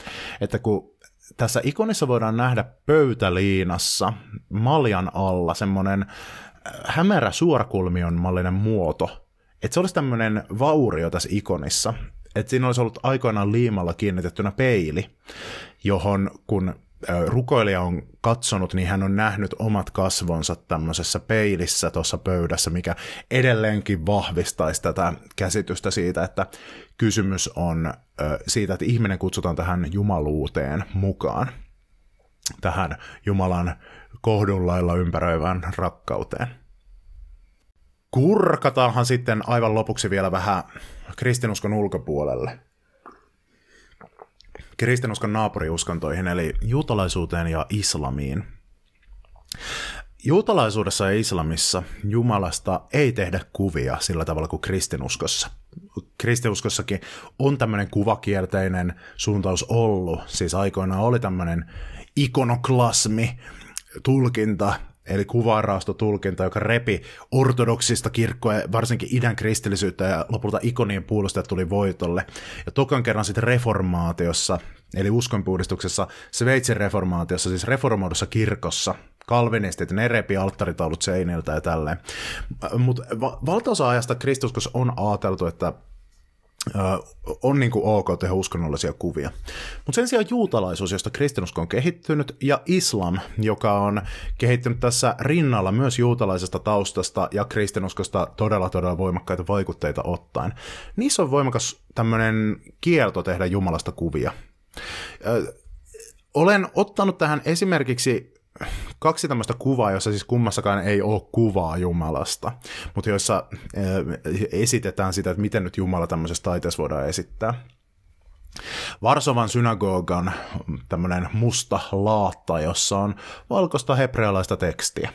Että kun tässä ikonissa voidaan nähdä pöytäliinassa maljan alla semmoinen äh, hämärä suorakulmion mallinen muoto. Että se olisi tämmöinen vaurio tässä ikonissa. Että siinä olisi ollut aikoinaan liimalla kiinnitettynä peili, johon kun rukoilija on katsonut, niin hän on nähnyt omat kasvonsa tämmöisessä peilissä tuossa pöydässä, mikä edelleenkin vahvistaisi tätä käsitystä siitä, että kysymys on siitä, että ihminen kutsutaan tähän jumaluuteen mukaan, tähän Jumalan kohdunlailla ympäröivään rakkauteen. Kurkataanhan sitten aivan lopuksi vielä vähän kristinuskon ulkopuolelle – kristinuskon naapuriuskontoihin, eli juutalaisuuteen ja islamiin. Juutalaisuudessa ja islamissa Jumalasta ei tehdä kuvia sillä tavalla kuin kristinuskossa. Kristinuskossakin on tämmöinen kuvakierteinen suuntaus ollut, siis aikoinaan oli tämmöinen ikonoklasmi, tulkinta, eli kuvaraastotulkinta, joka repi ortodoksista kirkkoa, varsinkin idän kristillisyyttä ja lopulta ikonien puolustajat tuli voitolle. Ja tokan kerran sitten reformaatiossa, eli uskonpuhdistuksessa, Sveitsin reformaatiossa, siis reformoidussa kirkossa, kalvinistit, ne repi alttaritaulut seiniltä ja tälleen. Mutta va- valtaosa ajasta kristuskos on ajateltu, että on niin kuin ok tehdä uskonnollisia kuvia. Mutta sen sijaan juutalaisuus, josta kristinusko on kehittynyt, ja islam, joka on kehittynyt tässä rinnalla myös juutalaisesta taustasta ja kristinuskosta todella todella voimakkaita vaikutteita ottaen. Niissä on voimakas tämmöinen kielto tehdä Jumalasta kuvia. Olen ottanut tähän esimerkiksi kaksi tämmöistä kuvaa, jossa siis kummassakaan ei ole kuvaa Jumalasta, mutta joissa eh, esitetään sitä, että miten nyt Jumala tämmöisessä taiteessa voidaan esittää. Varsovan synagogan tämmöinen musta laatta, jossa on valkoista hebrealaista tekstiä.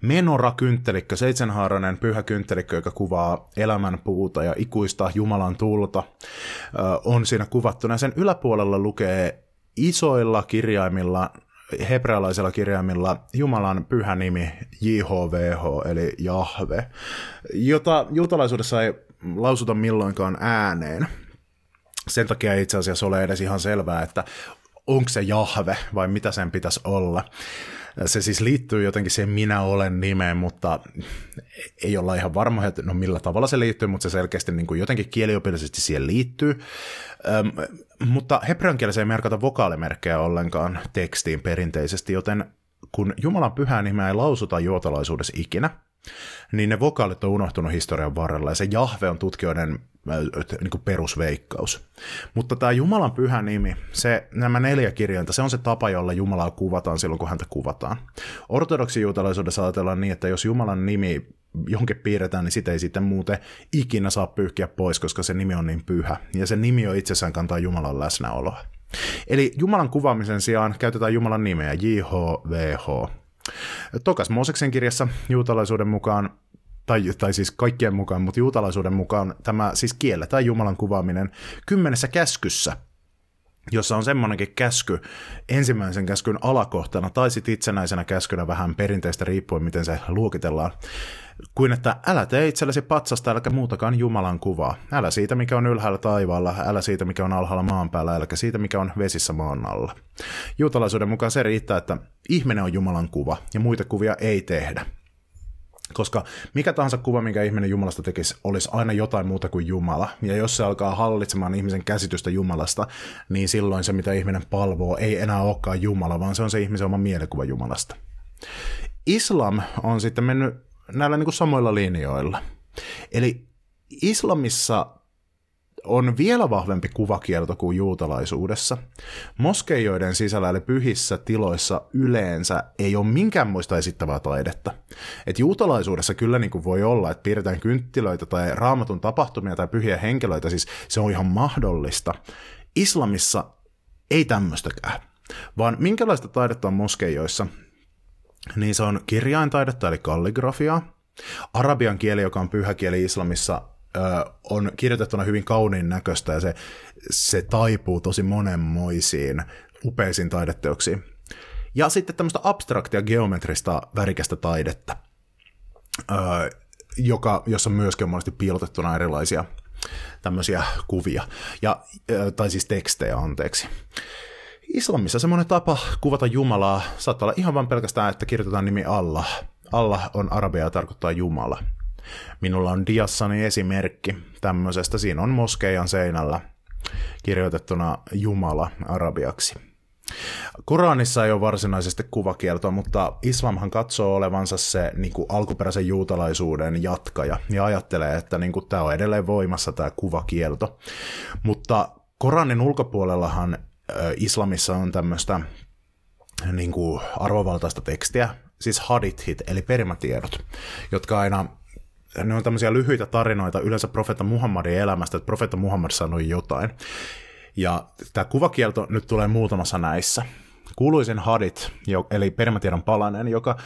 Menora kynttelikkö, seitsemänhaarainen pyhä kynttelikkö, joka kuvaa elämän puuta ja ikuista Jumalan tulta, eh, on siinä kuvattuna. Sen yläpuolella lukee isoilla kirjaimilla hebrealaisella kirjaimilla Jumalan pyhä nimi JHVH, eli Jahve, jota juutalaisuudessa ei lausuta milloinkaan ääneen. Sen takia ei itse asiassa ole edes ihan selvää, että onko se Jahve vai mitä sen pitäisi olla. Se siis liittyy jotenkin siihen minä olen nimeen, mutta ei olla ihan varma, että no millä tavalla se liittyy, mutta se selkeästi niin kuin jotenkin kieliopillisesti siihen liittyy. Mutta hebrean kielessä ei merkata vokaalimerkkejä ollenkaan tekstiin perinteisesti, joten kun Jumalan pyhää nimeä ei lausuta juotalaisuudessa ikinä, niin ne vokaalit on unohtunut historian varrella, ja se Jahve on tutkijoiden niin kuin perusveikkaus. Mutta tämä Jumalan pyhä nimi, se, nämä neljä kirjainta, se on se tapa, jolla Jumalaa kuvataan silloin, kun häntä kuvataan. Ortodoksi juutalaisuudessa ajatellaan niin, että jos Jumalan nimi johonkin piirretään, niin sitä ei sitten muuten ikinä saa pyyhkiä pois, koska se nimi on niin pyhä. Ja se nimi on itsessään kantaa Jumalan läsnäoloa. Eli Jumalan kuvaamisen sijaan käytetään Jumalan nimeä, JHVH. Tokas Mooseksen kirjassa juutalaisuuden mukaan tai, tai siis kaikkien mukaan, mutta juutalaisuuden mukaan tämä siis kielletään Jumalan kuvaaminen kymmenessä käskyssä, jossa on semmoinenkin käsky ensimmäisen käskyn alakohtana tai sitten itsenäisenä käskynä vähän perinteistä riippuen, miten se luokitellaan, kuin että älä tee itsellesi patsasta, äläkä muutakaan Jumalan kuvaa. Älä siitä, mikä on ylhäällä taivaalla, älä siitä, mikä on alhaalla maan päällä, äläkä siitä, mikä on vesissä maan alla. Juutalaisuuden mukaan se riittää, että ihminen on Jumalan kuva ja muita kuvia ei tehdä. Koska mikä tahansa kuva, minkä ihminen Jumalasta tekisi, olisi aina jotain muuta kuin Jumala. Ja jos se alkaa hallitsemaan ihmisen käsitystä Jumalasta, niin silloin se, mitä ihminen palvoo, ei enää olekaan Jumala, vaan se on se ihmisen oma mielikuva Jumalasta. Islam on sitten mennyt näillä niin kuin samoilla linjoilla. Eli islamissa on vielä vahvempi kuvakielto kuin juutalaisuudessa. Moskeijoiden sisällä eli pyhissä tiloissa yleensä ei ole minkäänmoista esittävää taidetta. Et juutalaisuudessa kyllä niin kuin voi olla, että piirretään kynttilöitä tai raamatun tapahtumia tai pyhiä henkilöitä, siis se on ihan mahdollista. Islamissa ei tämmöistäkään, vaan minkälaista taidetta on moskeijoissa, niin se on kirjaintaidetta eli kalligrafiaa, arabian kieli, joka on pyhä kieli islamissa, on kirjoitettuna hyvin kauniin näköistä ja se, se taipuu tosi monenmoisiin upeisiin taideteoksiin. Ja sitten tämmöistä abstraktia geometrista värikästä taidetta, joka, jossa myöskin on monesti piilotettuna erilaisia tämmöisiä kuvia, ja, tai siis tekstejä, anteeksi. Islamissa semmoinen tapa kuvata Jumalaa saattaa olla ihan vain pelkästään, että kirjoitetaan nimi Allah. Allah on arabia ja tarkoittaa Jumala. Minulla on diassani esimerkki tämmöisestä. Siinä on moskeijan seinällä kirjoitettuna Jumala arabiaksi. Koranissa ei ole varsinaisesti kuvakieltoa, mutta islamhan katsoo olevansa se niin kuin alkuperäisen juutalaisuuden jatkaja ja ajattelee, että niin kuin, tämä on edelleen voimassa tämä kuvakielto. Mutta Koranin ulkopuolellahan islamissa on tämmöistä niin kuin arvovaltaista tekstiä, siis hadithit, eli perimätiedot, jotka aina ne on tämmöisiä lyhyitä tarinoita yleensä profeetta Muhammadin elämästä, että profeetta Muhammad sanoi jotain. Ja tämä kuvakielto nyt tulee muutamassa näissä. Kuuluisin hadit, eli perimätiedon palanen, joka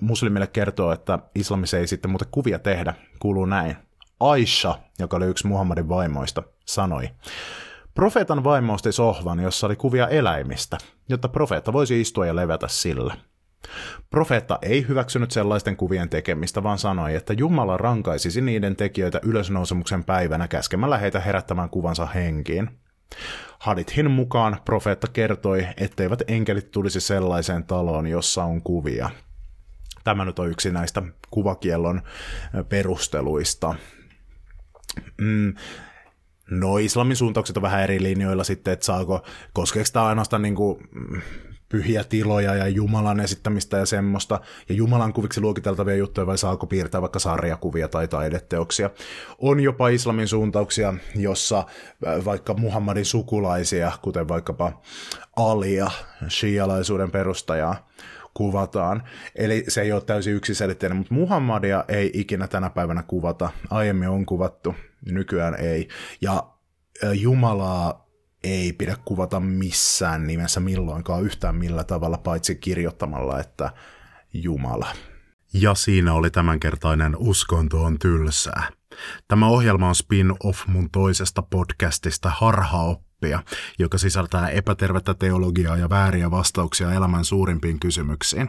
muslimille kertoo, että islamissa ei sitten muuten kuvia tehdä, kuuluu näin. Aisha, joka oli yksi Muhammadin vaimoista, sanoi, Profeetan vaimo osti sohvan, jossa oli kuvia eläimistä, jotta profeetta voisi istua ja levätä sillä. Profeetta ei hyväksynyt sellaisten kuvien tekemistä, vaan sanoi, että Jumala rankaisisi niiden tekijöitä ylösnousemuksen päivänä käskemällä heitä herättämään kuvansa henkiin. Hadithin mukaan profeetta kertoi, etteivät enkelit tulisi sellaiseen taloon, jossa on kuvia. Tämä nyt on yksi näistä kuvakiellon perusteluista. Mm, No islamin suuntaukset on vähän eri linjoilla sitten, että saako, koskeeko tämä ainoastaan niin kuin, pyhiä tiloja ja Jumalan esittämistä ja semmoista, ja Jumalan kuviksi luokiteltavia juttuja, vai saako piirtää vaikka sarjakuvia tai taideteoksia. On jopa islamin suuntauksia, jossa äh, vaikka Muhammadin sukulaisia, kuten vaikkapa Alia, shialaisuuden perustajaa, kuvataan. Eli se ei ole täysin yksiselitteinen, mutta Muhammadia ei ikinä tänä päivänä kuvata. Aiemmin on kuvattu, nykyään ei. Ja äh, Jumalaa ei pidä kuvata missään nimessä milloinkaan yhtään millä tavalla, paitsi kirjoittamalla, että Jumala. Ja siinä oli tämänkertainen Uskonto on tylsää. Tämä ohjelma on spin-off mun toisesta podcastista Harhaoppia, joka sisältää epätervettä teologiaa ja vääriä vastauksia elämän suurimpiin kysymyksiin.